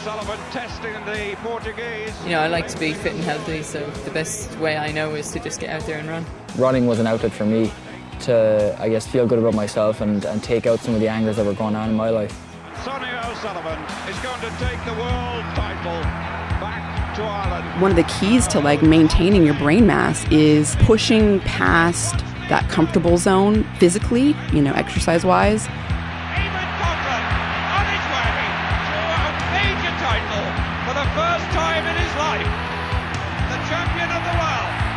O'Sullivan testing the Portuguese. You know, I like to be fit and healthy, so the best way I know is to just get out there and run. Running was an outlet for me to, I guess, feel good about myself and, and take out some of the angers that were going on in my life. Sonia O'Sullivan is going to take the world title back to Ireland. One of the keys to like maintaining your brain mass is pushing past that comfortable zone physically, you know, exercise wise.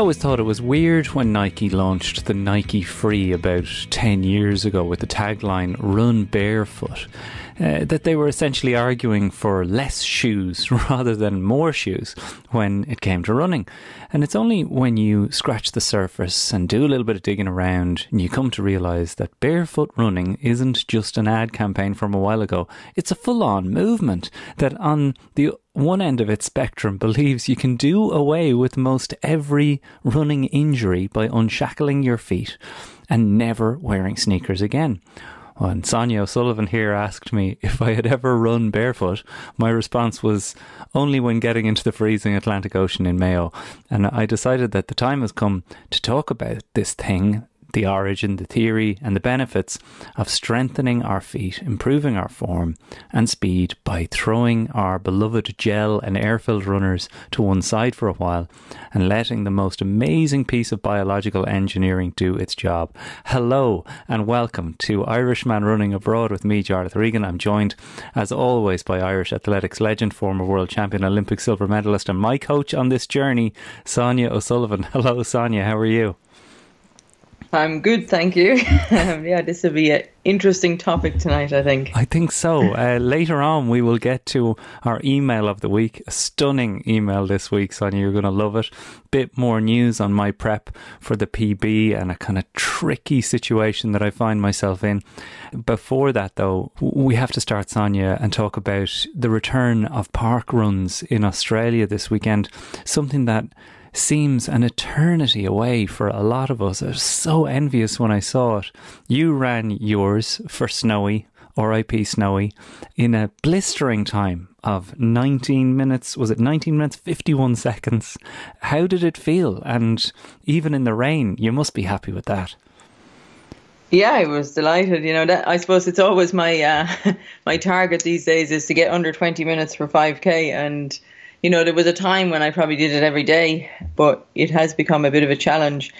Always thought it was weird when Nike launched the Nike Free about 10 years ago with the tagline Run Barefoot. Uh, that they were essentially arguing for less shoes rather than more shoes when it came to running. And it's only when you scratch the surface and do a little bit of digging around and you come to realize that barefoot running isn't just an ad campaign from a while ago. It's a full on movement that on the one end of its spectrum believes you can do away with most every running injury by unshackling your feet and never wearing sneakers again. When Sonia O'Sullivan here asked me if I had ever run barefoot, my response was only when getting into the freezing Atlantic Ocean in Mayo. And I decided that the time has come to talk about this thing the origin, the theory, and the benefits of strengthening our feet, improving our form and speed by throwing our beloved gel and air filled runners to one side for a while and letting the most amazing piece of biological engineering do its job. Hello and welcome to Irishman Running Abroad with me, Jarlath Regan. I'm joined, as always, by Irish athletics legend, former world champion, Olympic silver medalist, and my coach on this journey, Sonia O'Sullivan. Hello, Sonia. How are you? I'm good, thank you. um, yeah, this will be an interesting topic tonight, I think. I think so. Uh, later on, we will get to our email of the week. A stunning email this week, Sonia. You're going to love it. Bit more news on my prep for the PB and a kind of tricky situation that I find myself in. Before that, though, we have to start, Sonia, and talk about the return of park runs in Australia this weekend. Something that seems an eternity away for a lot of us. I was so envious when I saw it. You ran yours for Snowy, RIP Snowy, in a blistering time of 19 minutes. Was it 19 minutes, 51 seconds? How did it feel? And even in the rain, you must be happy with that. Yeah, I was delighted. You know, that I suppose it's always my uh, my target these days is to get under 20 minutes for 5k and you know, there was a time when I probably did it every day, but it has become a bit of a challenge.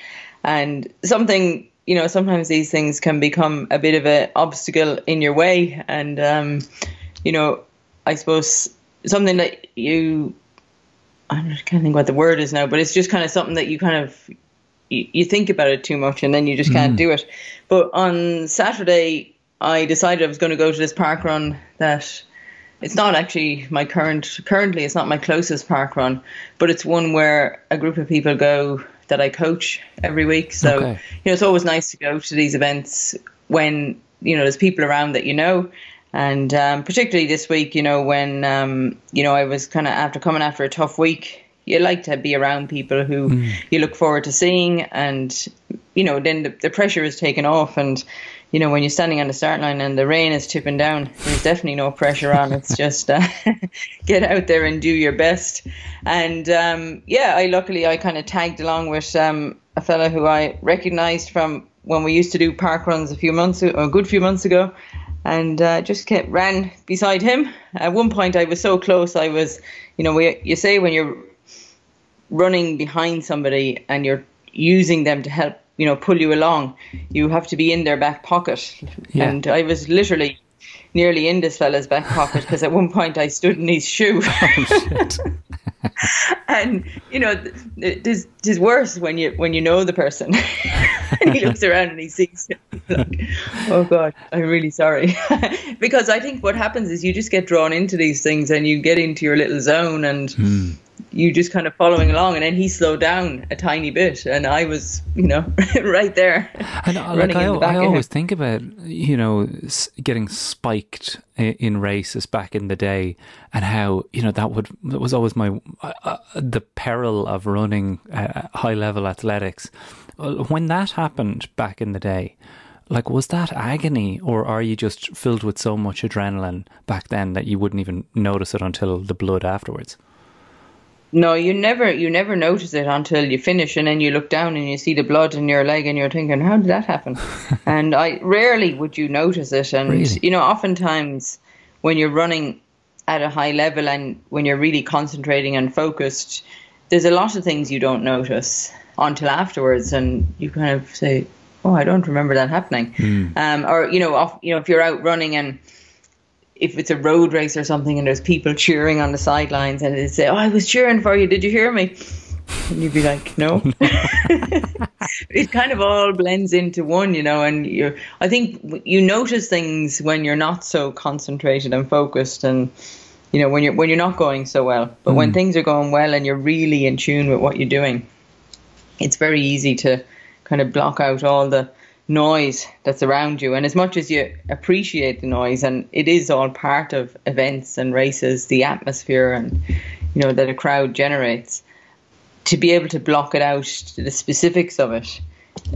And something, you know, sometimes these things can become a bit of an obstacle in your way. And, um, you know, I suppose something that you, I can't think what the word is now, but it's just kind of something that you kind of, you, you think about it too much and then you just can't do it. But on Saturday, I decided I was going to go to this park run that it's not actually my current currently it's not my closest park run but it's one where a group of people go that i coach every week. So Okay. you know it's always nice to go to these events when you know there's people around that you know. And um, particularly this week you know when um, you know i was kind of after coming after a tough week you like to be around people who you look forward to seeing. And you know then the, the pressure is taken off. And you know when you're standing on the start line and the rain is tipping down there's definitely no pressure on. It's just uh, get out there and do your best. And um, yeah i luckily i kind of tagged along with um, a fella who i recognized from when we used to do park runs a few months ago, a good few months ago. And uh, just kept ran beside him. At one point i was so close i was you know we, you say when you're running behind somebody and you're using them to help you know pull you along. You have to be in their back pocket. Yeah. and i was literally nearly in this fella's back pocket because at one point i stood in his shoe. Oh, and you know th- th- this is worse when you when you know the person. And he looks around and he sees you. Like oh god i'm really sorry. Because i think what happens is you just get drawn into these things and you get into your little zone and hmm. You just kind of following along, and then he slowed down a tiny bit, and I was, you know, right there. And uh, like I, I always think about, you know, getting spiked in races back in the day, and how you know that would that was always my uh, uh the peril of running uh, high level athletics. When that happened back in the day, like was that agony or are you just filled with so much adrenaline back then that you wouldn't even notice it until the blood afterwards no you never you never notice it until you finish and then you look down and you see the blood in your leg and you're thinking how did that happen and i rarely would you notice it and really? you know oftentimes when you're running at a high level and when you're really concentrating and focused there's a lot of things you don't notice until afterwards and you kind of say oh, I don't remember that happening. Mm. Um, or you know, off, you know, if you're out running and if it's a road race or something and there's people cheering on the sidelines and they say, "Oh, I was cheering for you. Did you hear me?" And you'd be like, "No." it kind of all blends into one, you know. And you, I think you notice things when you're not so concentrated and focused, and you know when you're when you're not going so well. But mm. when things are going well and you're really in tune with what you're doing, it's very easy to kind of block out all the noise that's around you. And as much as you appreciate the noise, and it is all part of events and races, the atmosphere and you know that a crowd generates, to be able to block it out to the specifics of it,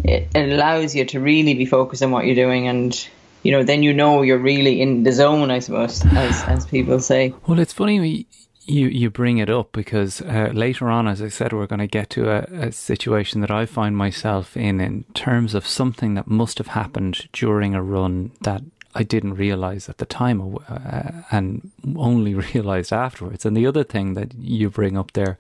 it, allows you to really be focused on what you're doing and you know, then you know you're really in the zone, I suppose, as as people say. Well, it's funny you you bring it up because uh, later on, as I said, we're going to get to a, a, situation that I find myself in in terms of something that must have happened during a run that I didn't realize at the time uh, and only realized afterwards. And the other thing that you bring up there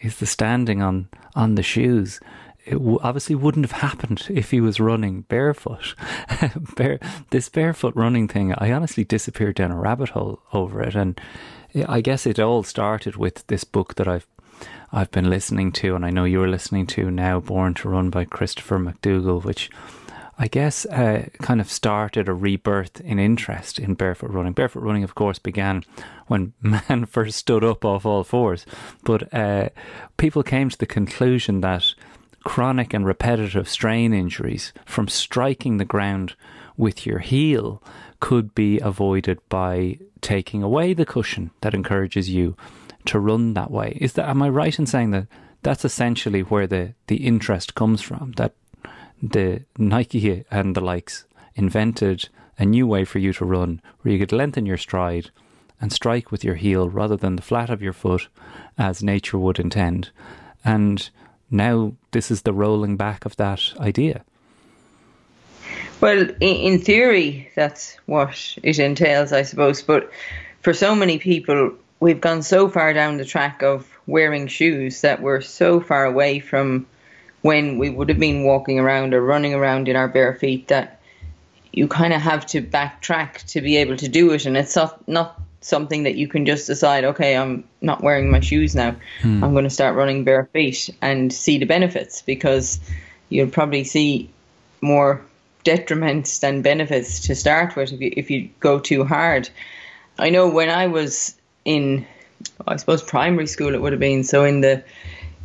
is the standing on on the shoes. It w- obviously wouldn't have happened if he was running barefoot. Bare, this barefoot running thing, I honestly disappeared down a rabbit hole over it, and I guess it all started with this book that I've I've been listening to, and I know you're listening to now, Born to Run by Christopher McDougall, which I guess uh, kind of started a rebirth in interest in barefoot running. Barefoot running, of course, began when man first stood up off all fours, but uh, people came to the conclusion that chronic and repetitive strain injuries from striking the ground with your heel could be avoided by taking away the cushion that encourages you to run that way. Is that am I right in saying that that's essentially where the, the interest comes from? That the Nike and the likes invented a new way for you to run where you could lengthen your stride and strike with your heel rather than the flat of your foot as nature would intend. And now this is the rolling back of that idea. Well, in theory, that's what it entails, I suppose. But for so many people, we've gone so far down the track of wearing shoes that we're so far away from when we would have been walking around or running around in our bare feet that you kind of have to backtrack to be able to do it. And it's not, not something that you can just decide, okay, I'm not wearing my shoes now. Hmm. I'm going to start running bare feet and see the benefits because you'll probably see more detriments than benefits to start with if you, if you go too hard. I know when I was in, I suppose, primary school, it would have been so in the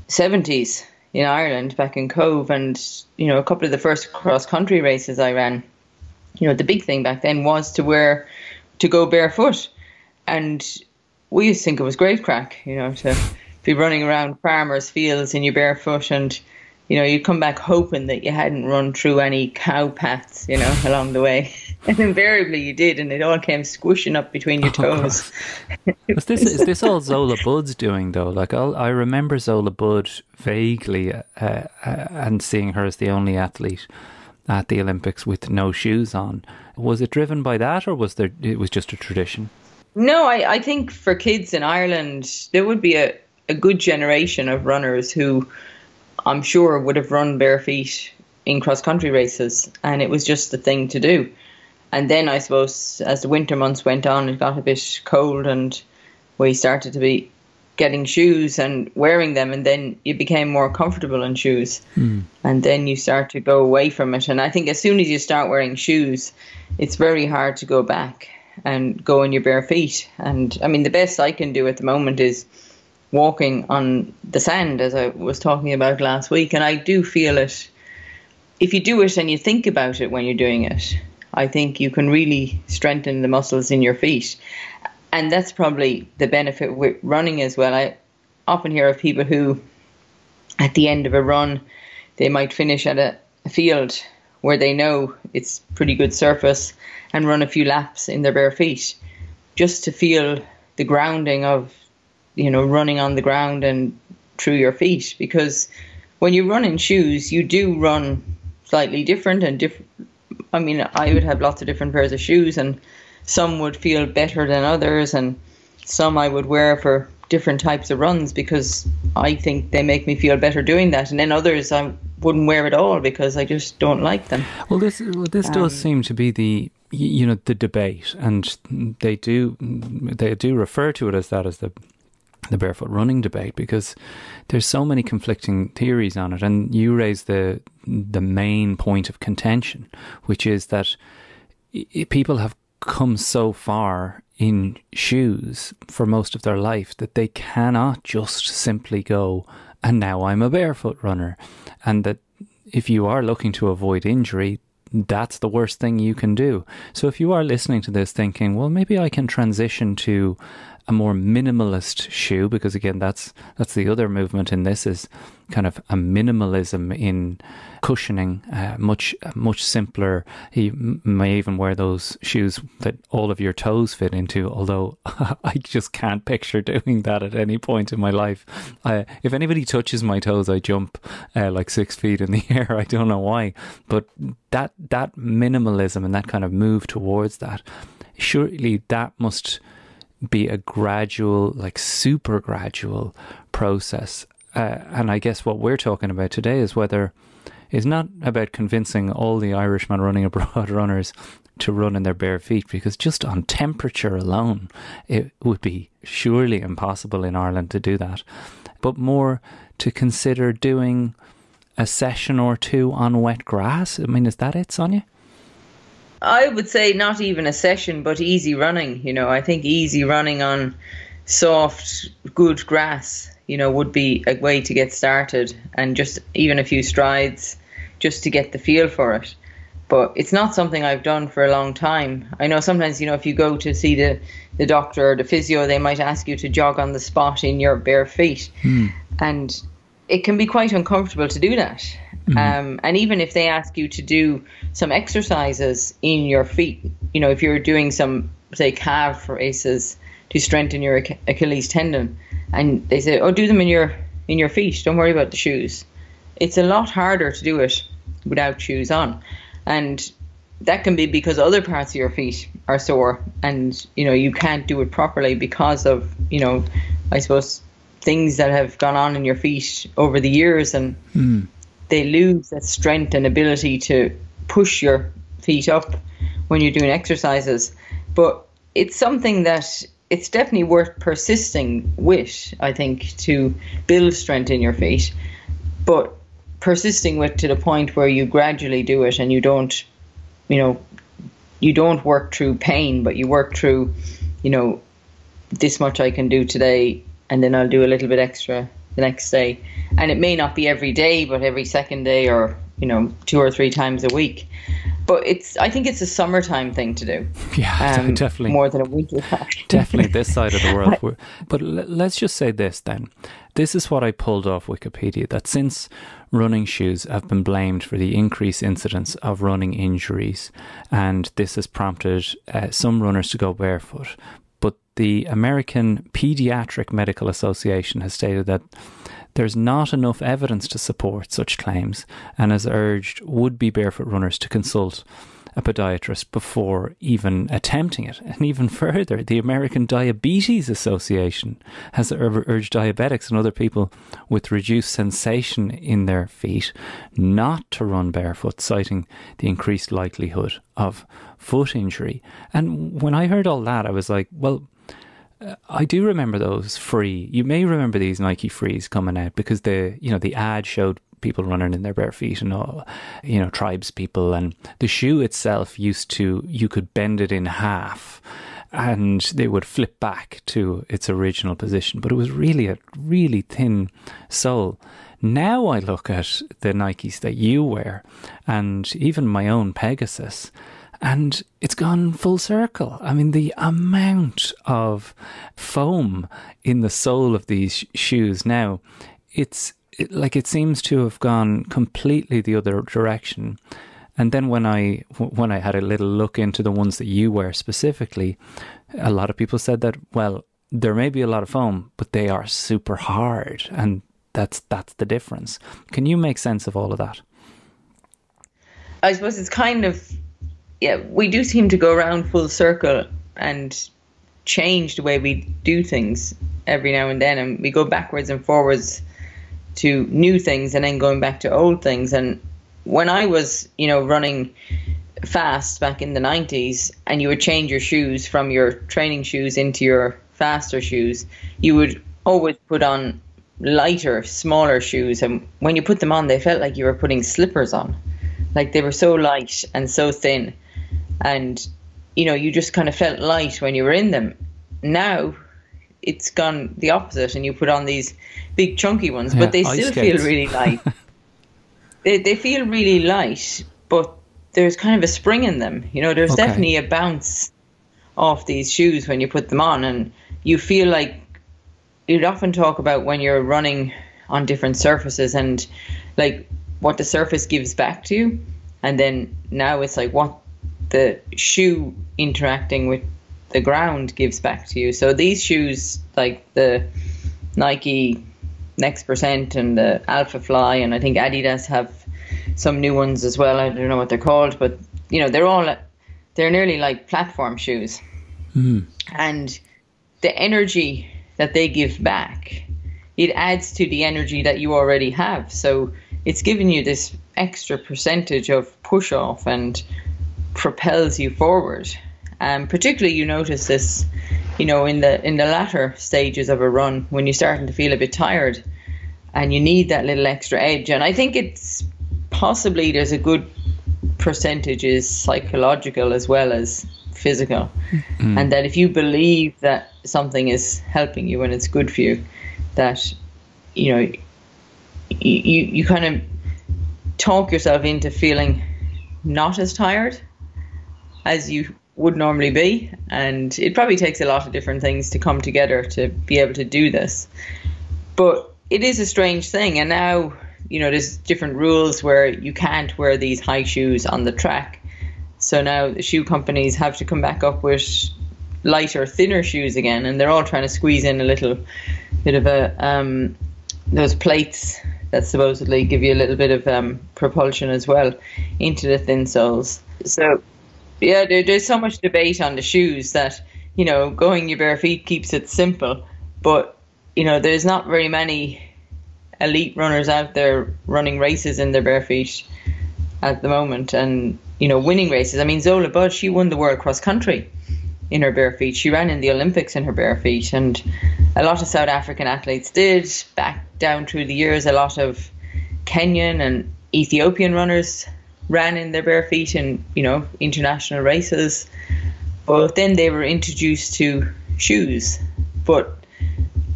70s in Ireland, back in Cobh, and you know, a couple of the first cross country races I ran, you know, the big thing back then was to wear, to go barefoot. And we used to think it was great crack, you know, to be running around farmers' fields in your barefoot and you know, you'd come back hoping that you hadn't run through any cow paths, you know, along the way. And invariably you did, and it all came squishing up between your oh, toes. Oh, is this is this all Zola Budd's doing though? Like I'll, i remember Zola Budd vaguely, uh, uh, and seeing her as the only athlete at the Olympics with no shoes on. Was it driven by that, or was there? It was just a tradition. No, I, I think for kids in Ireland, there would be a, a good generation of runners who I'm sure would have run bare feet in cross country races, and it was just the thing to do. And then I suppose as the winter months went on, it got a bit cold, and we started to be getting shoes and wearing them, and then you became more comfortable in shoes, mm. and then you start to go away from it. And I think as soon as you start wearing shoes, it's very hard to go back and go in your bare feet. And I mean, the best I can do at the moment is walking on the sand, as I was talking about last week. And I do feel it. If you do it and you think about it when you're doing it, I think you can really strengthen the muscles in your feet. And that's probably the benefit with running as well. I often hear of people who, at the end of a run, they might finish at a, a field where they know it's pretty good surface and run a few laps in their bare feet just to feel the grounding of you know running on the ground and through your feet because when you run in shoes you do run slightly different and different I mean I would have lots of different pairs of shoes and some would feel better than others and some I would wear for different types of runs because I think they make me feel better doing that and then others I wouldn't wear at all because I just don't like them. Well, this this um, does seem to be the you know the debate, and they do they do refer to it as that as the the barefoot running debate because there's so many conflicting theories on it, and you raise the the main point of contention, which is that people have come so far in shoes for most of their life that they cannot just simply go and now I'm a barefoot runner and that if you are looking to avoid injury, that's the worst thing you can do. So if you are listening to this thinking, well, maybe I can transition to a more minimalist shoe because again that's that's the other movement in this is kind of a minimalism in cushioning uh, much much simpler. You may even wear those shoes that all of your toes fit into although I just can't picture doing that at any point in my life. Uh, if anybody touches my toes I jump uh, like 6 feet in the air. I don't know why but that that minimalism and that kind of move towards that surely that must be a gradual, like super gradual process. Uh, and I guess what we're talking about today is whether is not about convincing all the Irishman running abroad runners to run in their bare feet because just on temperature alone, it would be surely impossible in Ireland to do that. But more to consider doing a session or two on wet grass. I mean, is that it, Sonia? I would say not even a session, but easy running. You know, I think easy running on soft, good grass, you know, would be a way to get started and just even a few strides just to get the feel for it. But it's not something I've done for a long time. I know sometimes, you know, if you go to see the, the doctor or the physio, they might ask you to jog on the spot in your bare feet. Mm. And it can be quite uncomfortable to do that. Mm-hmm. Um, and even if they ask you to do some exercises in your feet, you know, if you're doing some, say, calf races to strengthen your Achilles tendon, and they say, "Oh, do them in your in your feet. Don't worry about the shoes." It's a lot harder to do it without shoes on, and that can be because other parts of your feet are sore, and you know you can't do it properly because of you know, I suppose things that have gone on in your feet over the years, and mm they lose that strength and ability to push your feet up when you're doing exercises. But it's something that it's definitely worth persisting with, I think, to build strength in your feet. But persisting with to the point where you gradually do it and you don't, you know, you don't work through pain, but you work through, you know, this much I can do today, and then I'll do a little bit extra the next day. And it may not be every day, but every second day or, you know, two or three times a week. But it's, I think it's a summertime thing to do. Yeah, um, definitely. More than a winter definitely this side of the world. but let's just say this then. This is what I pulled off Wikipedia that since running shoes have been blamed for the increased incidence of running injuries, and this has prompted uh, some runners to go barefoot the American Podiatric Medical Association has stated that there's not enough evidence to support such claims and has urged would be barefoot runners to consult a podiatrist before even attempting it. And even further, the American Diabetes Association has urged diabetics and other people with reduced sensation in their feet not to run barefoot, citing the increased likelihood of foot injury. And when I heard all that, I was like, well, Uh, I do remember those free. You may remember these Nike Frees coming out because the you know the ad showed people running in their bare feet and all, you know tribes people and the shoe itself used to you could bend it in half and they would flip back to its original position. But it was really a really thin sole. Now I look at the Nikes that you wear and even my own Pegasus, and it's gone full circle. I mean, the amount of foam in the sole of these shoes now, it's it, like it seems to have gone completely the other direction. And then when I when I had a little look into the ones that you wear specifically, a lot of people said that well, there may be a lot of foam, but they are super hard, and that's that's the difference. Can you make sense of all of that? I suppose it's kind of yeah, we do seem to go around full circle and change the way we do things every now and then and we go backwards and forwards to new things and then going back to old things and when I was, you know, running fast back in the 90s and you would change your shoes from your training shoes into your faster shoes, you would always put on lighter, smaller shoes. And when you put them on, they felt like you were putting slippers on. Like they were so light and so thin. And, you know, you just kind of felt light when you were in them. Now it's gone the opposite, and you put on these big, chunky ones, Yeah, but they still skates. feel really light. they, they feel really light, but there's kind of a spring in them. You know, there's Okay. definitely a bounce off these shoes when you put them on, and you feel like you'd often talk about when you're running on different surfaces and like what the surface gives back to you, and then now it's like what the shoe interacting with the ground gives back to you. So these shoes, like the Nike Next Percent and the Alpha Fly, and I think Adidas have some new ones as well. I don't know what they're called, but you know they're all they're nearly like platform shoes, hmm. and the energy that they give back, it adds to the energy that you already have. So it's giving you this extra percentage of push off and propels you forward. Um, particularly, you notice this, you know, in the in the latter stages of a run when you're starting to feel a bit tired, and you need that little extra edge. And I think it's possibly there's a good percentage is psychological as well as physical, and that if you believe that something is helping you and it's good for you, that you know you, you kind of talk yourself into feeling not as tired as you would normally be. And it probably takes a lot of different things to come together to be able to do this. But it is a strange thing. And now, you know, there's different rules where you can't wear these high shoes on the track. So now the shoe companies have to come back up with lighter, thinner shoes again. And they're all trying to squeeze in a little bit of a, um, those plates that supposedly give you a little bit of um, propulsion as well into the thin soles. So yeah, there, there's so much debate on the shoes that you know going your bare feet keeps it simple, but you know there's not very many elite runners out there running races in their bare feet at the moment, and you know winning races. I mean Zola Budd, she won the world cross country in her bare feet. She ran in the Olympics in her bare feet, and a lot of South African athletes did back down through the years. A lot of Kenyan and Ethiopian runners ran in their bare feet in you know international races, but then they were introduced to shoes. But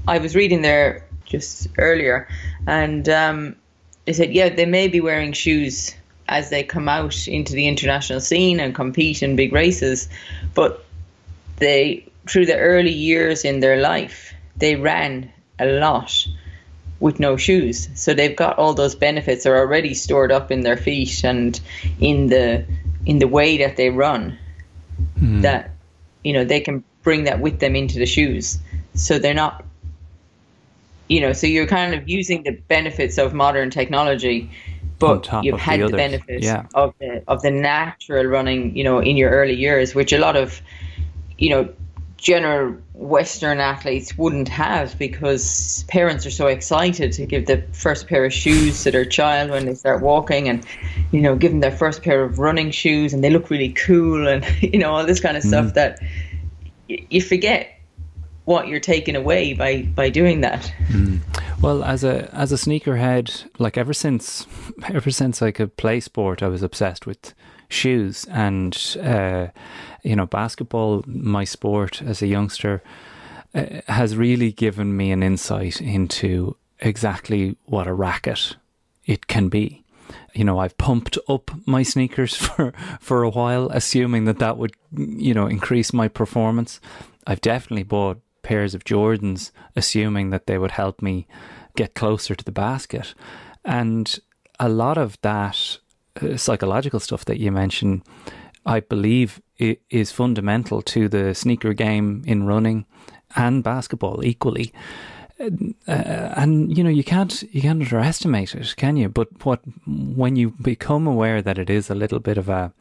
I was reading there just earlier, and um, they said yeah they may be wearing shoes as they come out into the international scene and compete in big races, but they through the early years in their life they ran a lot with no shoes. So they've got all those benefits are already stored up in their feet and in the in the way that they run. That you know they can bring that with them into the shoes. So they're not you know, so you're kind of using the benefits of modern technology, but you've the had the, benefits yeah. of the of the natural running, you know, in your early years, which a lot of you know general Western athletes wouldn't have because parents are so excited to give the first pair of shoes to their child when they start walking and, you know, give them their first pair of running shoes and they look really cool and, you know, all this kind of stuff that y- you forget what you're taking away by, by doing that. Well, as a as a sneakerhead, like ever since ever since I could play sport, I was obsessed with shoes. And, uh, you know, basketball, my sport as a youngster, uh, has really given me an insight into exactly what a racket it can be. You know, I've pumped up my sneakers for, for a while, assuming that that would, you know, increase my performance. I've definitely bought pairs of Jordans, assuming that they would help me get closer to the basket. And a lot of that uh, psychological stuff that you mentioned, I believe, is fundamental to the sneaker game in running and basketball equally. Uh, and you know you can't you can't underestimate it, can you? But what when you become aware that it is a little bit of a,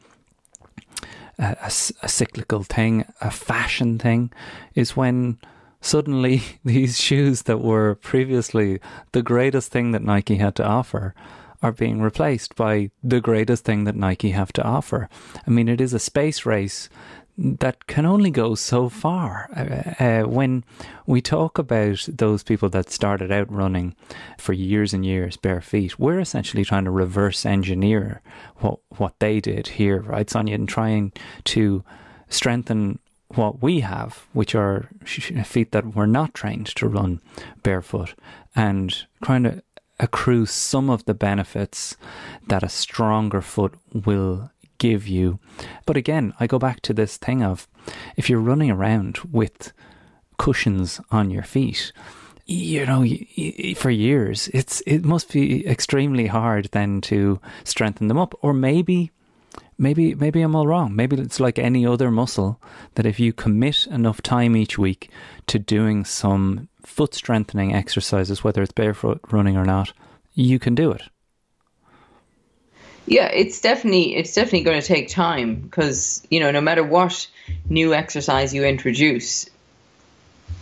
a, a cyclical thing, a fashion thing, is when suddenly these shoes that were previously the greatest thing that Nike had to offer are being replaced by the greatest thing that Nike have to offer. I mean, it is a space race that can only go so far. Uh, uh, when we talk about those people that started out running for years and years bare feet, we're essentially trying to reverse engineer what what they did here, right, Sonia, and trying to strengthen what we have, which are feet that were not trained to run barefoot, and trying to accrue some of the benefits that a stronger foot will give you. But again, I go back to this thing of if you're running around with cushions on your feet, you know, for years, it's it must be extremely hard then to strengthen them up, or maybe maybe maybe I'm all wrong. Maybe it's like any other muscle that if you commit enough time each week to doing some foot strengthening exercises, whether it's barefoot running or not, you can do it. Yeah, it's definitely it's definitely going to take time because you know no matter what new exercise you introduce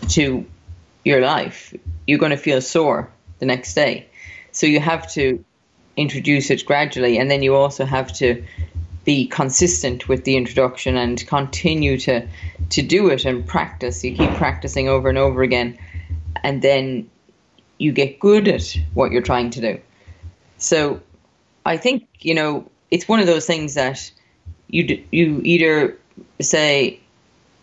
to your life, you're going to feel sore the next day. So you have to introduce it gradually, and then you also have to be consistent with the introduction and continue to to do it and practice. You keep practicing over and over again, and then you get good at what you're trying to do. So I think you know it's one of those things that you you either say,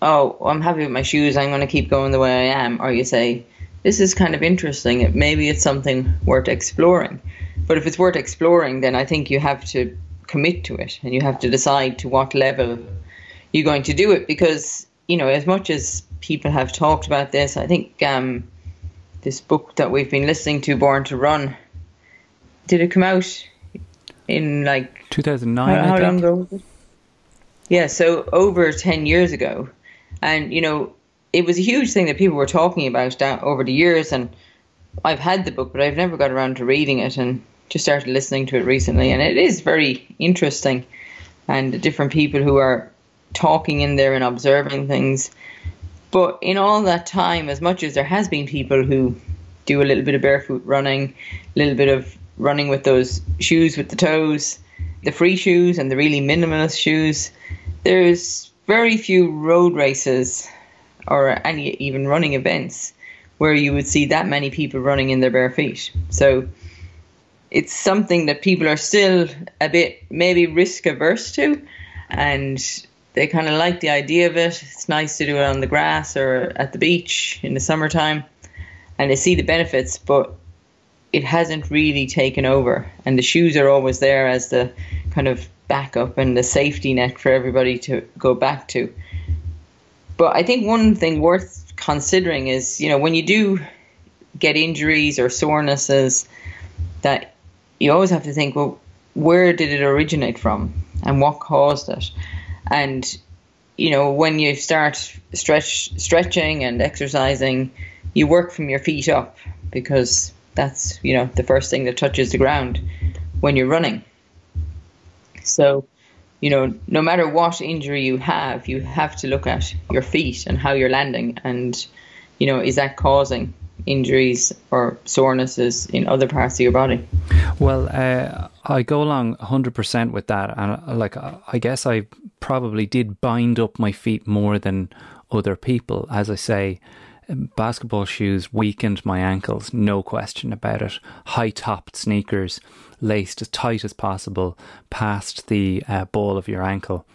"Oh, I'm happy with my shoes. I'm going to keep going the way I am," or you say, "This is kind of interesting. Maybe it's something worth exploring." But if it's worth exploring, then I think you have to commit to it and you have to decide to what level you're going to do it because you know as much as people have talked about this i think um, this book that we've been listening to born to run did it come out in like 2009 how, how long ago was it? Yeah so over 10 years ago. And you know it was a huge thing that people were talking about down over the years and i've had the book but i've never got around to reading it and just started listening to it recently, and it is very interesting. And different people who are talking in there and observing things. But in all that time, as much as there has been people who do a little bit of barefoot running, a little bit of running with those shoes with the toes, the free shoes and the really minimalist shoes, there's very few road races or any even running events where you would see that many people running in their bare feet. So it's something that people are still a bit maybe risk averse to and they kind of like the idea of it. It's nice to do it on the grass or at the beach in the summertime and they see the benefits, but it hasn't really taken over. And the shoes are always there as the kind of backup and the safety net for everybody to go back to. But I think one thing worth considering is, you know, when you do get injuries or sorenesses, that you always have to think, well, where did it originate from and what caused it? And you know, when you start stretch stretching and exercising, you work from your feet up because that's, you know, the first thing that touches the ground when you're running. So, you know, no matter what injury you have, you have to look at your feet and how you're landing and you know, is that causing injuries or sorenesses in other parts of your body. Well, uh, I go along 100% with that. And uh, like, I guess I probably did bind up my feet more than other people. As I say, basketball shoes weakened my ankles, no question about it. High topped sneakers, laced as tight as possible past the uh, ball of your ankle.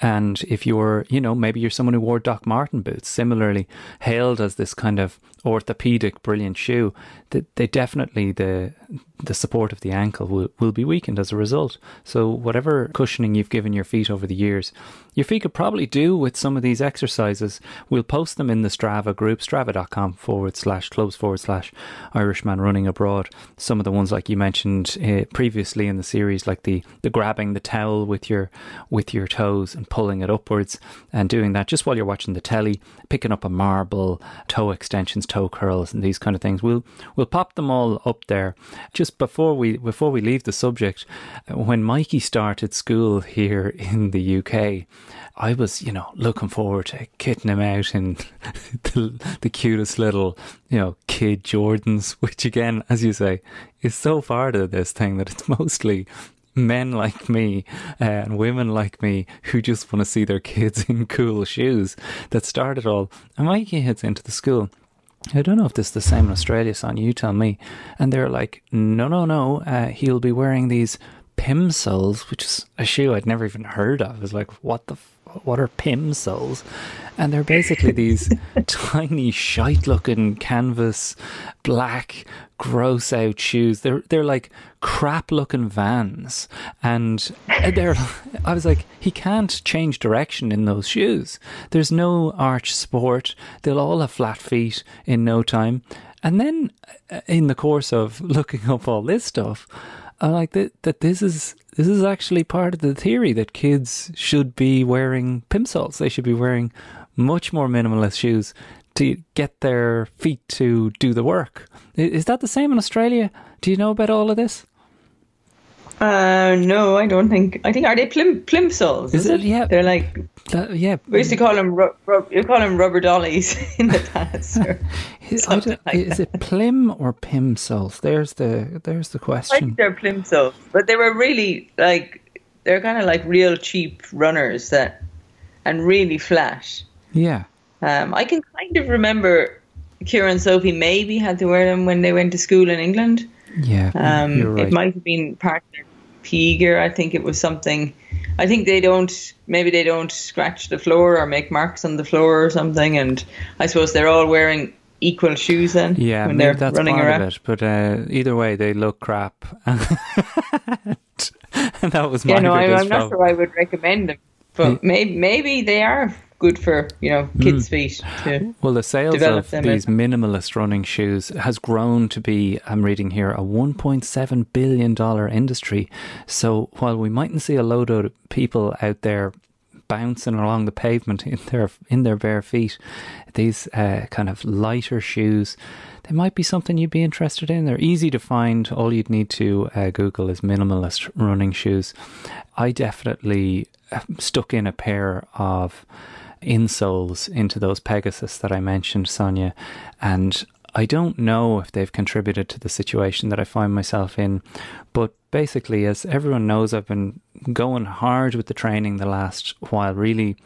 And if you're, you know, maybe you're someone who wore Doc Marten boots, similarly hailed as this kind of orthopedic brilliant shoe, that they definitely the the support of the ankle will, will be weakened as a result. So whatever cushioning you've given your feet over the years, your feet could probably do with some of these exercises. We'll post them in the Strava group, strava.com forward slash clubs forward slash Irishman running abroad. Some of the ones like you mentioned uh, previously in the series, like the, the grabbing the towel with your with your toes and pulling it upwards and doing that just while you're watching the telly, picking up a marble, toe extensions, toe curls, and these kind of things. We'll we'll pop them all up there. Just before we before we leave the subject, when Mikey started school here in the UK, I was you know looking forward to kitting him out in the, the cutest little you know kid Jordans, which again, as you say, is so far to this thing that it's mostly men like me and women like me who just want to see their kids in cool shoes that started all. And Mikey heads into the school. I don't know if this is the same in Australia, son. You tell me. And they're like, no, no, no. Uh, he'll be wearing these Plimsolls, which is a shoe I'd never even heard of. I was like, what the, f- what are Plimsolls? And they're basically these tiny, shite-looking canvas, black, gross out shoes. They're they're like crap-looking Vans, and they're. I was like, he can't change direction in those shoes. There's no arch support. They'll all have flat feet in no time. And then, uh, in the course of looking up all this stuff, I'm like that. That this is this is actually part of the theory that kids should be wearing plimsolls. They should be wearing much more minimalist shoes to get their feet to do the work. Is that the same in Australia? Do you know about all of this? Uh, no, I don't think. I think are they plim plimsolls? Is, Is it? Yeah. They're like That- yeah. we used to call them. Ru- ru- you call them rubber dollies in the past. Is, I like is it plim or pimsols? There's the there's the I question. think they're plimsolls, but they were really like they're kind of like real cheap runners that, and really flat. Yeah. Um, I can kind of remember Ciara and Sophie maybe had to wear them when they went to school in England. Yeah. Um, right. It might have been part of their PE. I think it was something. I think they don't. Maybe they don't scratch the floor or make marks on the floor or something. And I suppose they're all wearing equal shoes then. Yeah, when they're that's running part around. of it. But uh, either way, they look crap. that was my Yeah, no, I, biggest I'm not sure I would recommend them, but maybe maybe they are good for you know kids' Hmm. feet. Well, the sales of these in- minimalist running shoes has grown to be, I'm reading here, a $1.7 billion industry. So while we mightn't see a load of people out there bouncing along the pavement in their in their bare feet, these uh, kind of lighter shoes, they might be something you'd be interested in. They're easy to find. All you'd need to uh, Google is minimalist running shoes. I definitely uh, stuck in a pair of insoles into those Pegasus that I mentioned, Sonia, and I don't know if they've contributed to the situation that I find myself in, but basically, as everyone knows, I've been going hard with the training the last while, really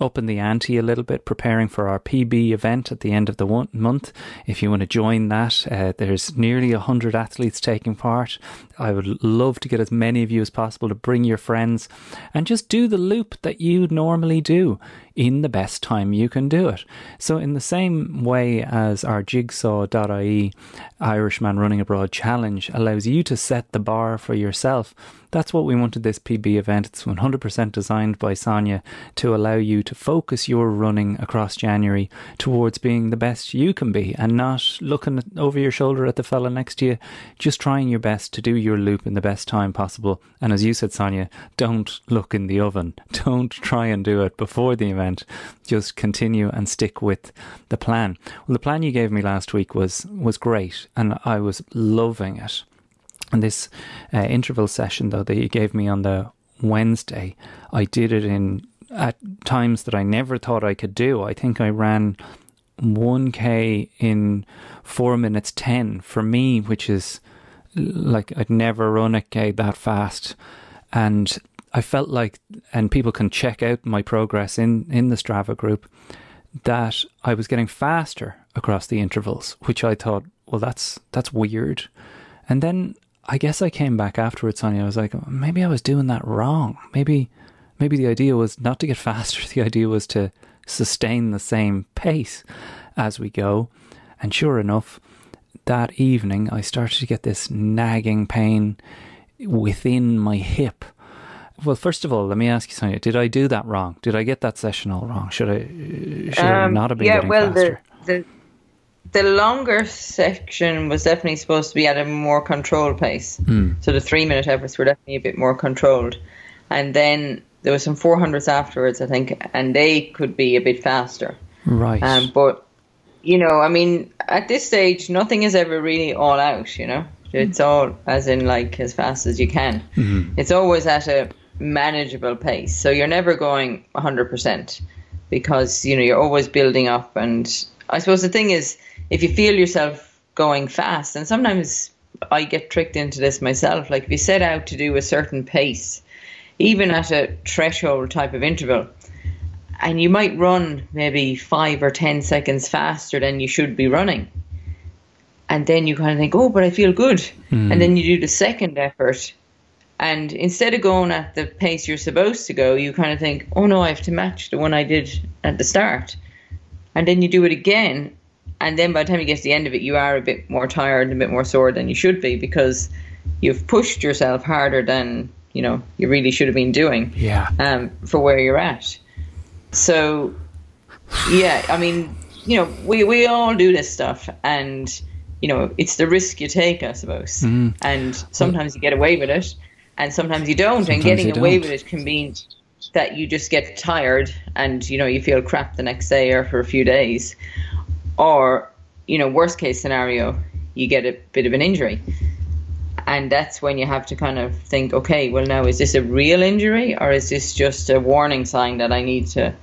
upping the ante a little bit, preparing for our PB event at the end of the one month. If you want to join that, uh, there's nearly 100 athletes taking part. I would love to get as many of you as possible to bring your friends and just do the loop that you normally do in the best time you can do it. So, in the same way as our jigsaw.ie Irishman Running Abroad challenge allows you to set the bar for yourself, that's what we wanted this PB event. It's 100% designed by Sonia to allow you to focus your running across January towards being the best you can be and not looking over your shoulder at the fella next to you, just trying your best to do your loop in the best time possible. And as you said, Sonia, don't look in the oven. Don't try and do it before the event. Just continue and stick with the plan. Well, the plan you gave me last week was was great, and I was loving it. And this uh, interval session, though, that you gave me on the Wednesday, I did it in at times that I never thought I could do. I think I ran 1k in 4 minutes 10 for me, which is like I'd never run a k that fast. And I felt like, and people can check out my progress in, in the Strava group, that I was getting faster across the intervals, which I thought, well, that's that's weird. And then I guess I came back afterwards, Sonia. I was like, maybe I was doing that wrong. Maybe maybe the idea was not to get faster. The idea was to sustain the same pace as we go. And sure enough, that evening I started to get this nagging pain within my hip. Well, first of all, let me ask you, Sonia, did I do that wrong? Did I get that session all wrong? Should I should I Um, not have been yeah, getting well, faster? the the the longer section was definitely supposed to be at a more controlled pace. Hmm. So the three minute efforts were definitely a bit more controlled, and then there was some four hundreds afterwards, I think, and they could be a bit faster. right. Um, but you know, I mean, at this stage, nothing is ever really all out. You know, it's all as in like as fast as you can. It's always at a manageable pace, so you're never going 100 percent because you know you're always building up. And I suppose the thing is, if you feel yourself going fast, and sometimes I get tricked into this myself. Like if you set out to do a certain pace, even at a threshold type of interval, and you might run maybe five or ten seconds faster than you should be running. And then you kind of think, oh, but I feel good. Hmm. And then you do the second effort. And instead of going at the pace you're supposed to go, you kind of think, oh no, I have to match the one I did at the start. And then you do it again. And then by the time you get to the end of it, you are a bit more tired and a bit more sore than you should be because you've pushed yourself harder than, you know, you really should have been doing yeah. um, for where you're at. So, yeah, I mean, you know, we, we all do this stuff, and you know, it's the risk you take, I suppose. Mm-hmm. And sometimes you get away with it, and sometimes you don't. and getting away don't. with it can mean that you just get tired, and you know, you feel crap the next day or for a few days, or you know, worst case scenario, you get a bit of an injury. And that's when you have to kind of think, okay, well, now is this a real injury or is this just a warning sign that I need to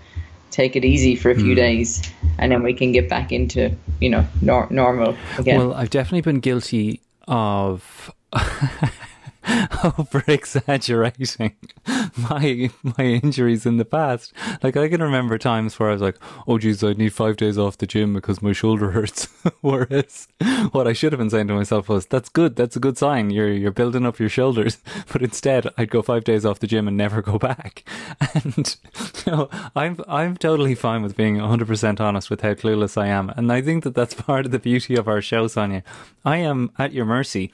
take it easy for a few hmm. days and then we can get back into, you know, nor- normal again? Well, I've definitely been guilty of Oh, over exaggerating my my injuries in the past. Like I can remember times where I was like, "Oh, geez, I need five days off the gym because my shoulder hurts." Whereas what I should have been saying to myself was, "That's good. That's a good sign. You're you're building up your shoulders." But instead, I'd go five days off the gym and never go back. And you know, I'm I'm totally fine with being 100 percent honest with how clueless I am, and I think that that's part of the beauty of our show, Sonia. I am at your mercy.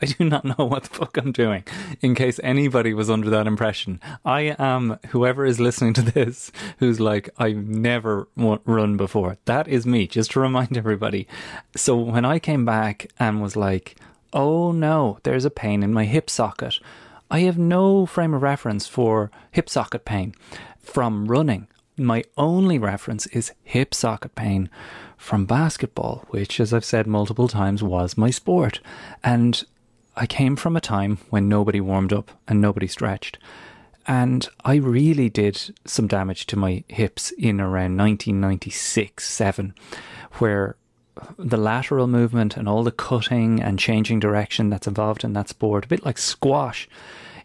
I do not know what the fuck I'm doing. In case anybody was under that impression, I am whoever is listening to this who's like, I've never run before. That is me, just to remind everybody. So when I came back and was like, oh no, there's a pain in my hip socket, I have no frame of reference for hip socket pain from running. My only reference is hip socket pain from basketball, which, as I've said multiple times, was my sport. And I came from a time when nobody warmed up and nobody stretched. And I really did some damage to my hips in around 1996 7, where the lateral movement and all the cutting and changing direction that's involved in that sport, a bit like squash,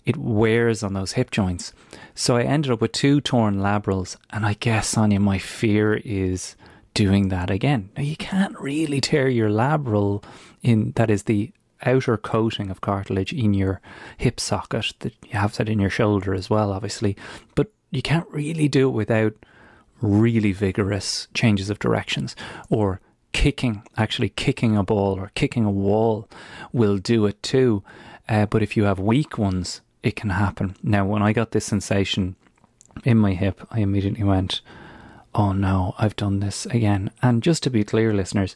it wears on those hip joints. So I ended up with two torn labrals, and I guess, Sonia, my fear is doing that again. Now, you can't really tear your labral in, that is the outer coating of cartilage in your hip socket, that you have that in your shoulder as well, obviously, but you can't really do it without really vigorous changes of directions or kicking, actually kicking a ball or kicking a wall will do it too. Uh, but if you have weak ones, it can happen. Now, when I got this sensation in my hip, I immediately went, oh no, I've done this again. And just to be clear, listeners,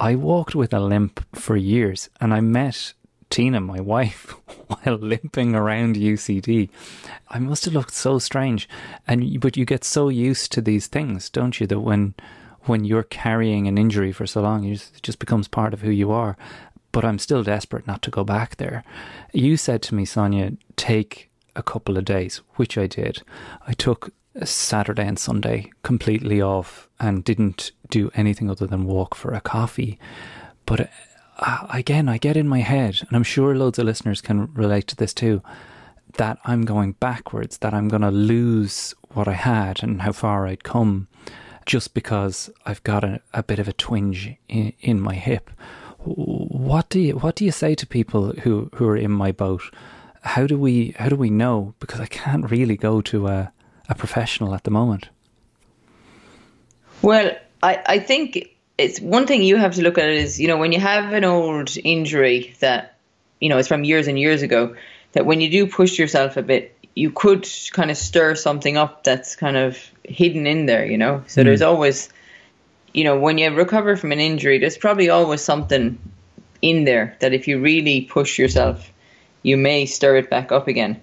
I walked with a limp for years and I met Tina, my wife, while limping around UCD. I must have looked so strange. And but you get so used to these things, don't you, that when when you're carrying an injury for so long, it just becomes part of who you are. But I'm still desperate not to go back there. You said to me, Sonia, take a couple of days, which I did. I took Saturday and Sunday completely off and didn't do anything other than walk for a coffee. But uh, again, I get in my head, and I'm sure loads of listeners can relate to this too, that I'm going backwards, that I'm going to lose what I had and how far I'd come. just because I've got a, a bit of a twinge in, in my hip. What do you what do you say to people who, who are in my boat? How do we how do we know? Because I can't really go to a, a professional at the moment. Well, I, I think it's one thing you have to look at is, you know, when you have an old injury that, you know, it's from years and years ago, that when you do push yourself a bit, you could kind of stir something up that's kind of hidden in there, you know? So mm. there's always, you know, when you recover from an injury, there's probably always something in there that if you really push yourself, you may stir it back up again.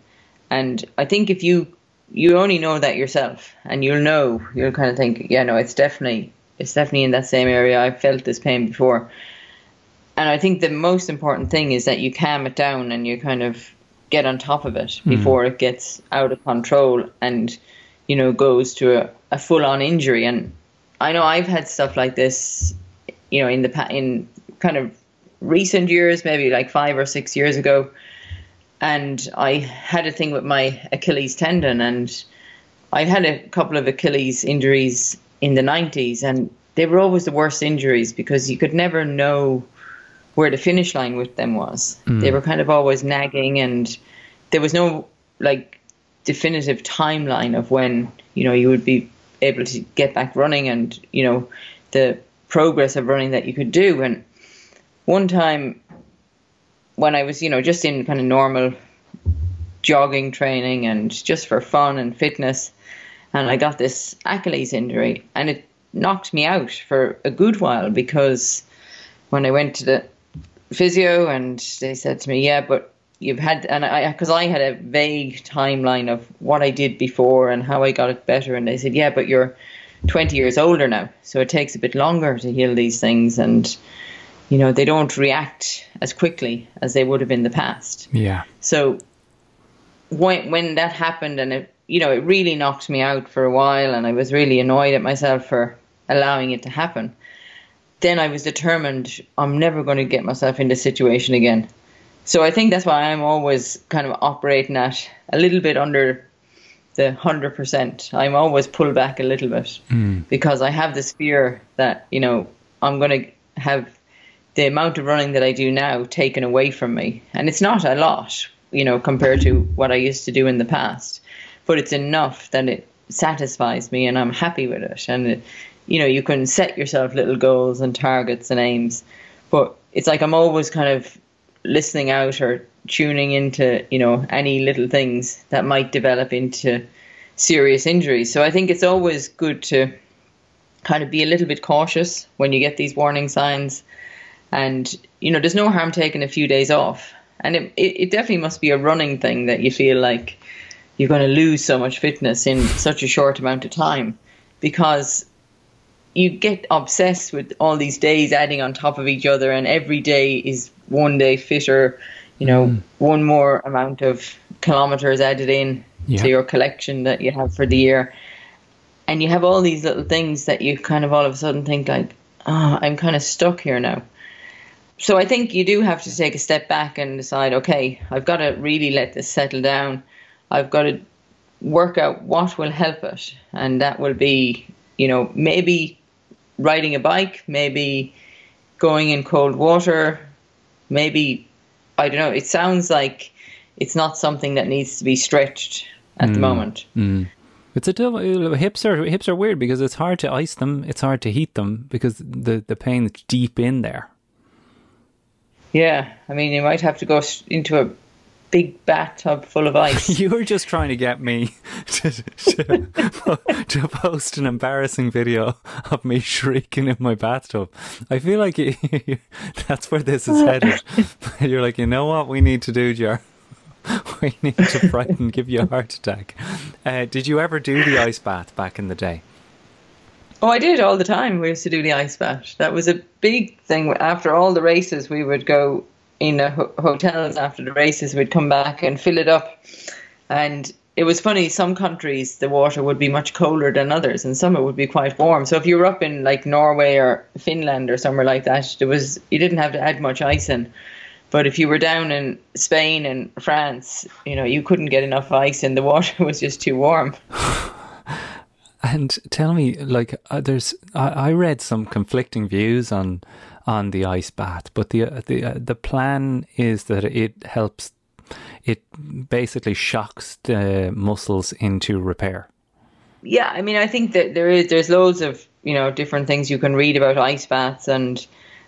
And I think if you you only know that yourself and you'll know you'll kind of think yeah no it's definitely it's definitely in that same area. I've felt this pain before. And i think the most important thing is that you calm it down and you kind of get on top of it mm. before it gets out of control and you know goes to a, a full-on injury. And i know i've had stuff like this you know in the in kind of recent years maybe like five or six years ago and I had a thing with my Achilles tendon, and I had a couple of Achilles injuries in the 90s, and they were always the worst injuries because you could never know where the finish line with them was. Mm. They were kind of always nagging, and there was no like definitive timeline of when you know you would be able to get back running, and you know the progress of running that you could do. And one time when I was, you know, just in kind of normal jogging training and just for fun and fitness, and I got this Achilles injury, and it knocked me out for a good while because when I went to the physio and they said to me, "Yeah, but you've had," and I because I had a vague timeline of what I did before and how I got it better, and they said, "Yeah, but you're 20 years older now, so it takes a bit longer to heal these things and." You know, they don't react as quickly as they would have in the past. Yeah. So when when that happened and it you know, it really knocked me out for a while and I was really annoyed at myself for allowing it to happen. Then I was determined I'm never going to get myself in this situation again. So I think that's why I'm always kind of operating at a little bit under the 100%. I'm always pull back a little bit mm. because I have this fear that, you know, I'm going to have the amount of running that I do now taken away from me. And it's not a lot, you know, compared to what I used to do in the past, but it's enough that it satisfies me and I'm happy with it. And, it, you know, you can set yourself little goals and targets and aims, but it's like I'm always kind of listening out or tuning into, you know, any little things that might develop into serious injuries. So I think it's always good to kind of be a little bit cautious when you get these warning signs and, you know, there's no harm taking a few days off. And it, it, it definitely must be a running thing that you feel like you're going to lose so much fitness in such a short amount of time because you get obsessed with all these days adding on top of each other, and every day is one day fitter, you know, mm. one more amount of kilometers added in yeah. to your collection that you have for the year. And you have all these little things that you kind of all of a sudden think like, oh, I'm kind of stuck here now so I think you do have to take a step back and decide, okay, I've got to really let this settle down. I've got to work out what will help it, and that will be, you know, maybe riding a bike, maybe going in cold water, maybe I don't know. It sounds like it's not something that needs to be stretched at mm. the moment. Mm. It's a double, hips are hips are weird because it's hard to ice them. It's hard to heat them because the the pain is deep in there. Yeah, I mean, you might have to go into a big bathtub full of ice. you were just trying to get me to, to, to, post an embarrassing video of me shrieking in my bathtub. I feel like that's where this is headed. You're like, you know what we need to do, Jar? We need to frighten, give you a heart attack. Uh, did you ever do the ice bath back in the day? Oh, I did all the time. We used to do the ice bath. That was a big thing. After all the races, we would go in ho- hotels after the races. We'd come back and fill it up. And it was funny. Some countries, the water would be much colder than others, and some it would be quite warm. So if you were up in like Norway or Finland or somewhere like that, there was you didn't have to add much ice in. But if you were down in Spain and France, you know, you couldn't get enough ice, and the water was just too warm. And tell me, like, uh, there's I, I read some conflicting views on on the ice bath, but the uh, the uh, the plan is that it helps. It basically shocks the muscles into repair. Yeah, I mean, I think that there is there's loads of you know different things you can read about ice baths and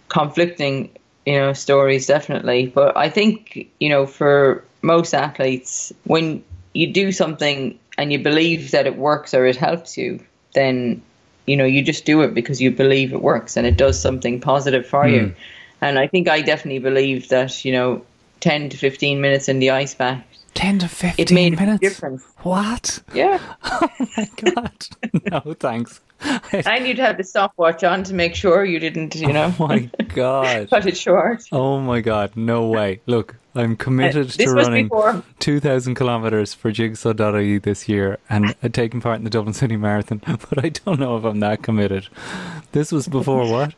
conflicting you know stories definitely. But I think you know for most athletes, when you do something and you believe that it works or it helps you, then you know you just do it because you believe it works and it does something positive for you. Hmm. And I think I definitely believe that you know, ten to fifteen minutes in the ice bath, 10 to 15 it made minutes? a difference. What? Yeah, Oh my God. no, thanks. And you'd have the stopwatch on to make sure you didn't, you know, Oh my God. cut it short. Oh my God. No way. Look, I'm committed Uh, to running before- 2,000 kilometres for Jigsaw.ie this year and uh, taking part in the Dublin City Marathon, but I don't know if I'm that committed. This was before what?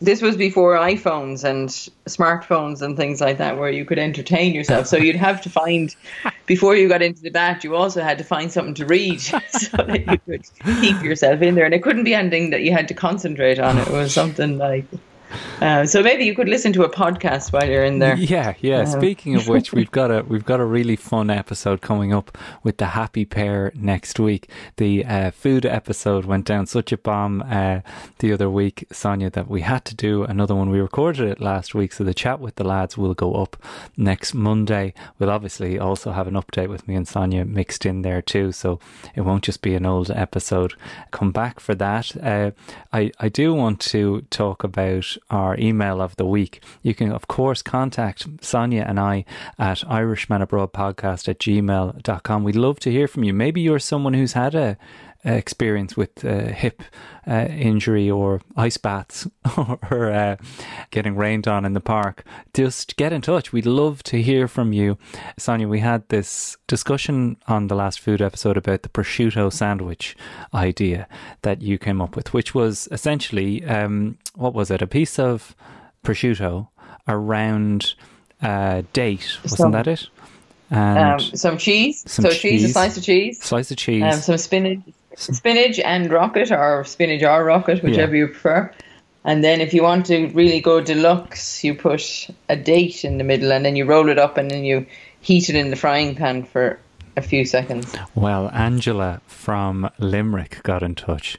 This was before iPhones and smartphones and things like that, where you could entertain yourself. So you'd have to find, before you got into the bat, you also had to find something to read so that you could keep yourself in there. And it couldn't be anything that you had to concentrate on. It was something like, uh, so maybe you could listen to a podcast while you're in there. Yeah, yeah. Speaking of which, we've got a we've got a really fun episode coming up with the Happy Pear next week. The uh, food episode went down such a bomb uh, the other week, Sonia, that we had to do another one. We recorded it last week, so the chat with the lads will go up next Monday. We'll obviously also have an update with me and Sonia mixed in there too, so it won't just be an old episode. Come back for that. Uh, I I do want to talk about our email of the week. You can, of course, contact Sonia and I at irishmanabroadpodcast at gmail.com. We'd love to hear from you. Maybe you're someone who's had a experience with uh, hip uh, injury or ice baths or uh, getting rained on in the park. Just get in touch. We'd love to hear from you. Sonia, we had this discussion on the last food episode about the prosciutto sandwich idea that you came up with, which was essentially, um, what was it? A piece of prosciutto around a date. Wasn't Some- that it? And Um, some cheese, Some so cheese, a slice of cheese, slice of cheese. um, some spinach, spinach and rocket, or spinach or rocket, whichever you prefer. And then if you want to really go deluxe, you put a date in the middle, and then you roll it up, and then you heat it in the frying pan for a few seconds. Well, Angela from Limerick got in touch.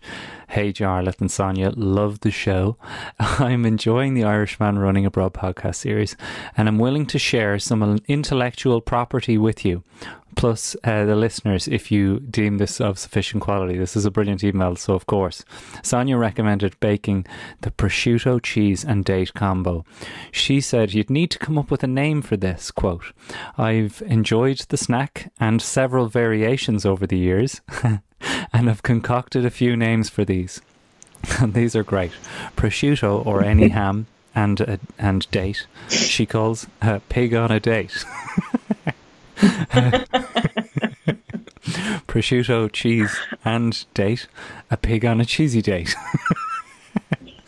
Hey, Jarlath and Sonia, love the show. I'm enjoying the Irishman Running Abroad podcast series, and I'm willing to share some intellectual property with you. Plus, uh, the listeners, if you deem this of sufficient quality. This is a brilliant email, so of course. Sonia recommended baking the prosciutto cheese and date combo. She said you'd need to come up with a name for this. Quote, I've enjoyed the snack and several variations over the years, and I've concocted a few names for these. And these are great. Prosciutto or any ham and uh, and date. She calls uh, pig on a date. prosciutto, cheese, and date. A pig on a cheesy date.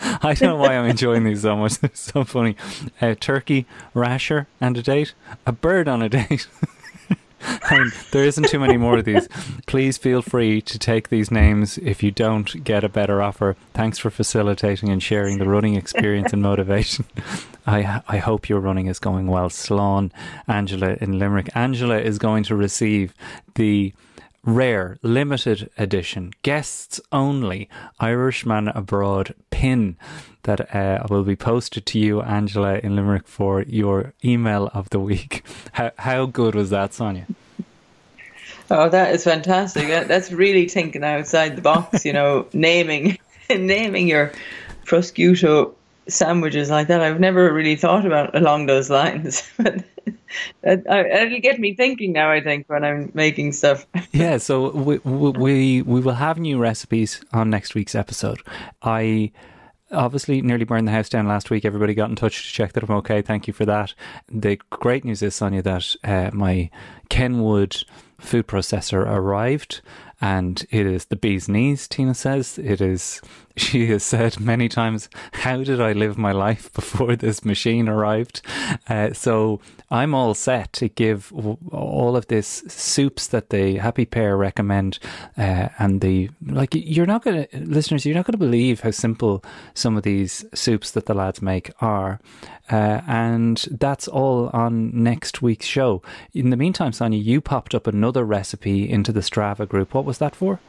I don't know why I'm enjoying these so much. It's so funny. A turkey rasher and a date. A bird on a date. there isn't too many more of these. Please feel free to take these names if you don't get a better offer. Thanks for facilitating and sharing the running experience and motivation. I I hope your running is going well. Slán, Angela in Limerick. Angela is going to receive the rare, limited edition, guests only Irishman Abroad pin that uh, will be posted to you, Angela in Limerick, for your email of the week. How, how good was that, Sonia? Oh, that is fantastic. That- That's really thinking outside the box, you know, naming naming your prosciutto sandwiches like that. I've never really thought about along those lines. But it'll get me thinking now, I think, when I'm making stuff. yeah, so we, we we we will have new recipes on next week's episode. I obviously nearly burned the house down last week. Everybody got in touch to check that I'm okay. Thank you for that. The great news is, Sonia, that uh, my Kenwood food processor arrived. And it is the bee's knees, Tina says. It is she has said many times, "How did I live my life before this machine arrived?" Uh, so I'm all set to give all of this soups that the Happy Pear recommend, uh, and the like. You're not gonna, listeners, you're not gonna believe how simple some of these soups that the lads make are. Uh, and that's all on next week's show. In the meantime, Sonia, you popped up another recipe into the Strava group. What was that for?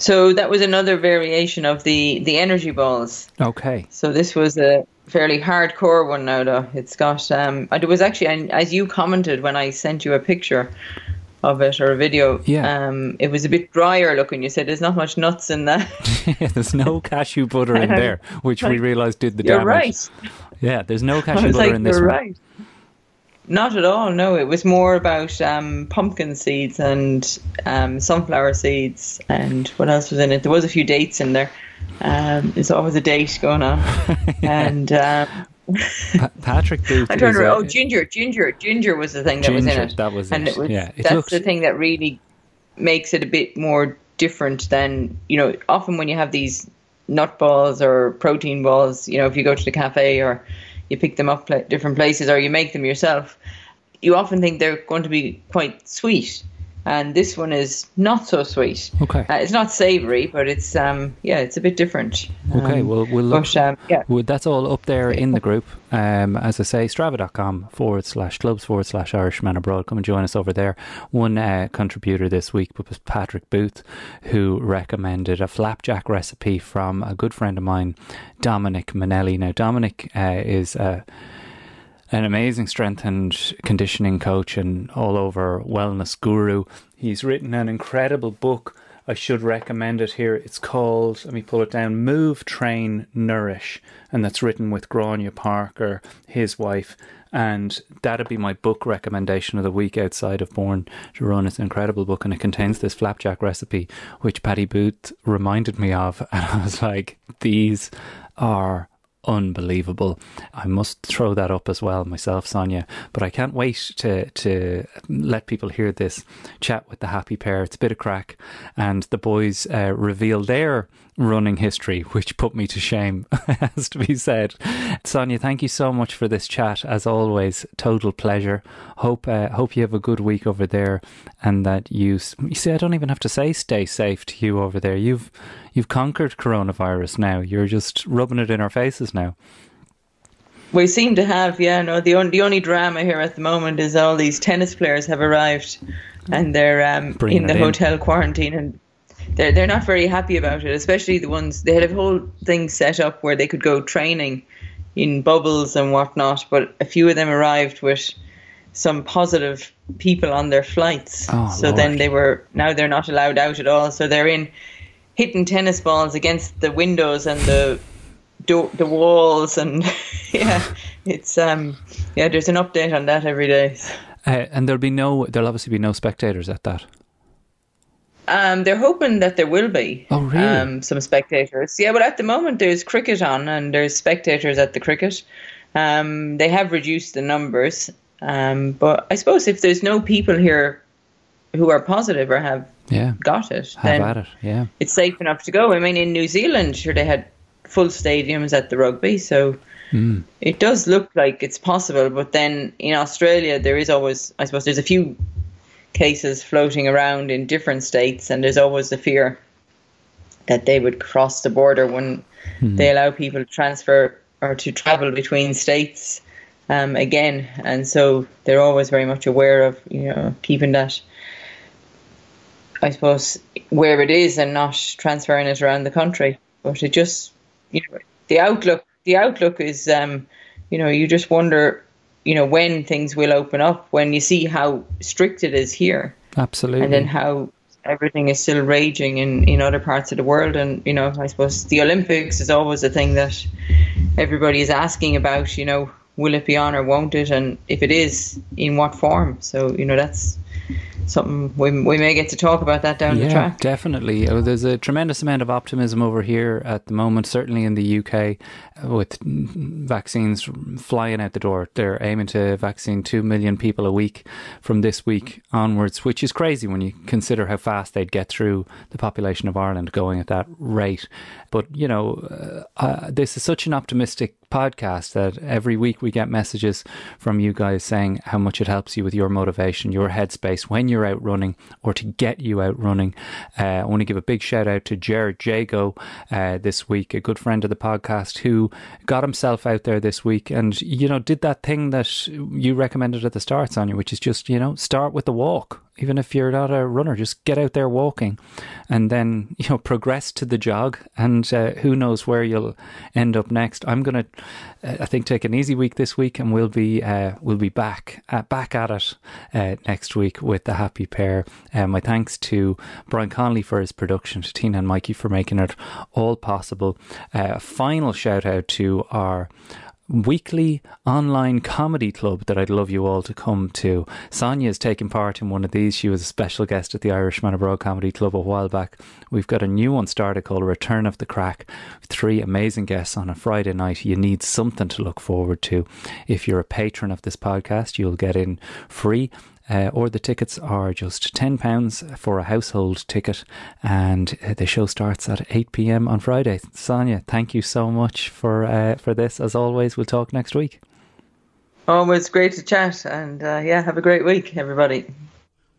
So that was another variation of the the energy balls. Okay. So this was a fairly hardcore one now, though. It's got um, it was actually as you commented when I sent you a picture of it or a video. Yeah. Um, it was a bit drier looking. You said there's not much nuts in that. yeah, there's no cashew butter in there, which we realised did the You're damage. right. Yeah, there's no cashew butter like, in this one. right. Not at all. No, it was more about um, pumpkin seeds and um, sunflower seeds and what else was in it. There was a few dates in there. Um, there's always a date going on, and um, Pa- Patrick Booth. I turned around. Oh, ginger, ginger, ginger was the thing that was in it. that was and it. it was, Yeah, it that's looks- the thing that really makes it a bit more different than you know. Often when you have these nut balls or protein balls, you know, if you go to the cafe or you pick them up at different places or you make them yourself, you often think they're going to be quite sweet. And this one is not so sweet. Okay. Uh, it's not savoury, but it's um yeah, it's a bit different. Okay, Um, well, we'll look. but, um, yeah. well, that's all up there in the group. Um, as I say, strava.com forward slash clubs forward slash Irishman Abroad. Come and join us over there. One uh, contributor this week was Patrick Booth, who recommended a flapjack recipe from a good friend of mine, Dominic Munnelly. Now, Dominic uh, is a an amazing strength and conditioning coach and all over wellness guru. He's written an incredible book. I should recommend it here. It's called, let me pull it down, Move, Train, Nourish. And that's written with Gráinne Parker, his wife. And that'd be my book recommendation of the week outside of Born to Run. It's an incredible book and it contains this flapjack recipe, which Paddy Booth reminded me of. And I was like, these are unbelievable. I must throw that up as well myself, Sonia. But I can't wait to to let people hear this chat with the happy pear. It's a bit of crack, and the boys uh, reveal their running history, which put me to shame, has to be said. Sonia, thank you so much for this chat. As always, total pleasure. Hope uh, hope you have a good week over there, and that you you see. I don't even have to say stay safe to you over there. You've you've conquered coronavirus now. You're just rubbing it in our faces now. We seem to have, yeah. No, the only the only drama here at the moment is all these tennis players have arrived, and they're um, in the in. hotel quarantine, and they're they're not very happy about it. Especially the ones they had a whole thing set up where they could go training in bubbles and whatnot, but a few of them arrived with some positive people on their flights. Oh, so then they were now they're not allowed out at all. So they're in hitting tennis balls against the windows and the do- the walls and yeah it's um yeah there's an update on that every day Uh, and there'll be no, there'll obviously be no spectators at that. Um they're hoping that there will be Oh, really? um some spectators yeah but at the moment there's cricket on and there's spectators at the cricket um they have reduced the numbers um but i suppose if there's no people here who are positive or have Yeah, got it have then it. Yeah, it's safe enough to go. I mean, in New Zealand, sure, they had full stadiums at the rugby, so Hmm. it does look like it's possible. But then in Australia, there is always, I suppose, there's a few cases floating around in different states, and there's always the fear that they would cross the border when they allow people to transfer or to travel between states um, again. And so they're always very much aware of, you know, keeping that I suppose, where it is and not transferring it around the country. But it just, you know, the outlook, the outlook is, um, you know, you just wonder, you know, when things will open up when you see how strict it is here, absolutely. and then how everything is still raging in in other parts of the world. And you know, I suppose the Olympics is always a thing that everybody is asking about. You know, will it be on or won't it? And if it is, in what form? So you know, that's something we, we may get to talk about that down yeah, the track. Definitely. Uh, there's a tremendous amount of optimism over here at the moment, certainly in the UK, uh, with vaccines flying out the door. They're aiming to vaccine 2 million people a week from this week onwards, which is crazy when you consider how fast they'd get through the population of Ireland going at that rate. But, you know, uh, uh, this is such an optimistic podcast that every week we get messages from you guys saying how much it helps you with your motivation, your headspace when you're out running or to get you out running. Uh, I want to give a big shout out to Jared Jago uh, this week, a good friend of the podcast who got himself out there this week and, you know, did that thing that you recommended at the start, Sonia, which is just, you know, start with the walk even if you're not a runner, just get out there walking, and then you know progress to the jog, and uh, who knows where you'll end up next. I'm gonna, uh, I think, take an easy week this week, and we'll be uh, we'll be back uh, back at it uh, next week with the happy pear. Uh, my thanks to Brian Conley for his production, to Tina and Mikey for making it all possible. a final shout out to our weekly online comedy club that I'd love you all to come to. Sonia's taking part in one of these. She was a special guest at the Irishman Abroad Comedy Club a while back. We've got a new one started called Return of the Crack. Three amazing guests on a Friday night. You need something to look forward to. If you're a patron of this podcast, you'll get in free uh, or the tickets are just £10 for a household ticket, and the show starts at 8 pm on Friday. Sonia, thank you so much for uh, for this. As always, we'll talk next week. Oh, it's great to chat, and uh, yeah, have a great week, everybody.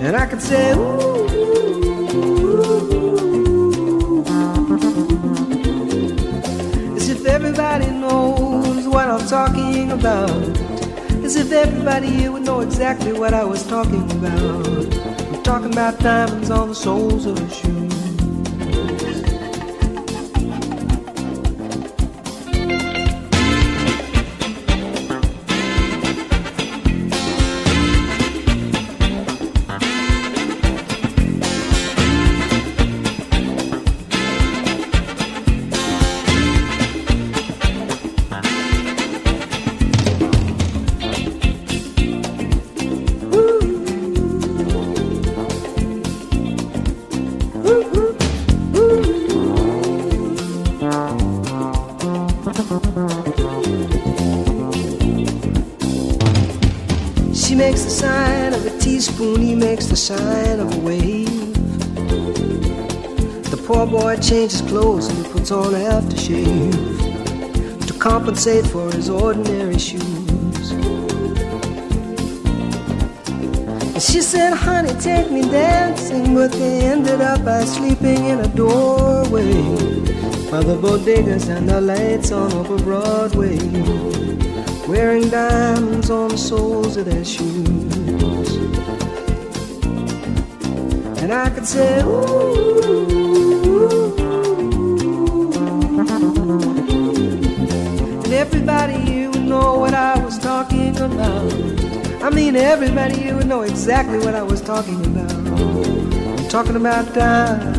And I could say, ooh, as if everybody knows what I'm talking about. As if everybody here would know exactly what I was talking about. I'm talking about diamonds on the soles of her shoes. Sign of a wave. The poor boy changes clothes and puts on aftershave to compensate for his ordinary shoes. And she said, honey, take me dancing, but they ended up by sleeping in a doorway. by the bodegas and the lights on over Broadway, wearing diamonds on the soles of their shoes. And I could say, ooh, and everybody here would know what I was talking about. I mean, everybody here would know exactly what I was talking about. I'm talking about time.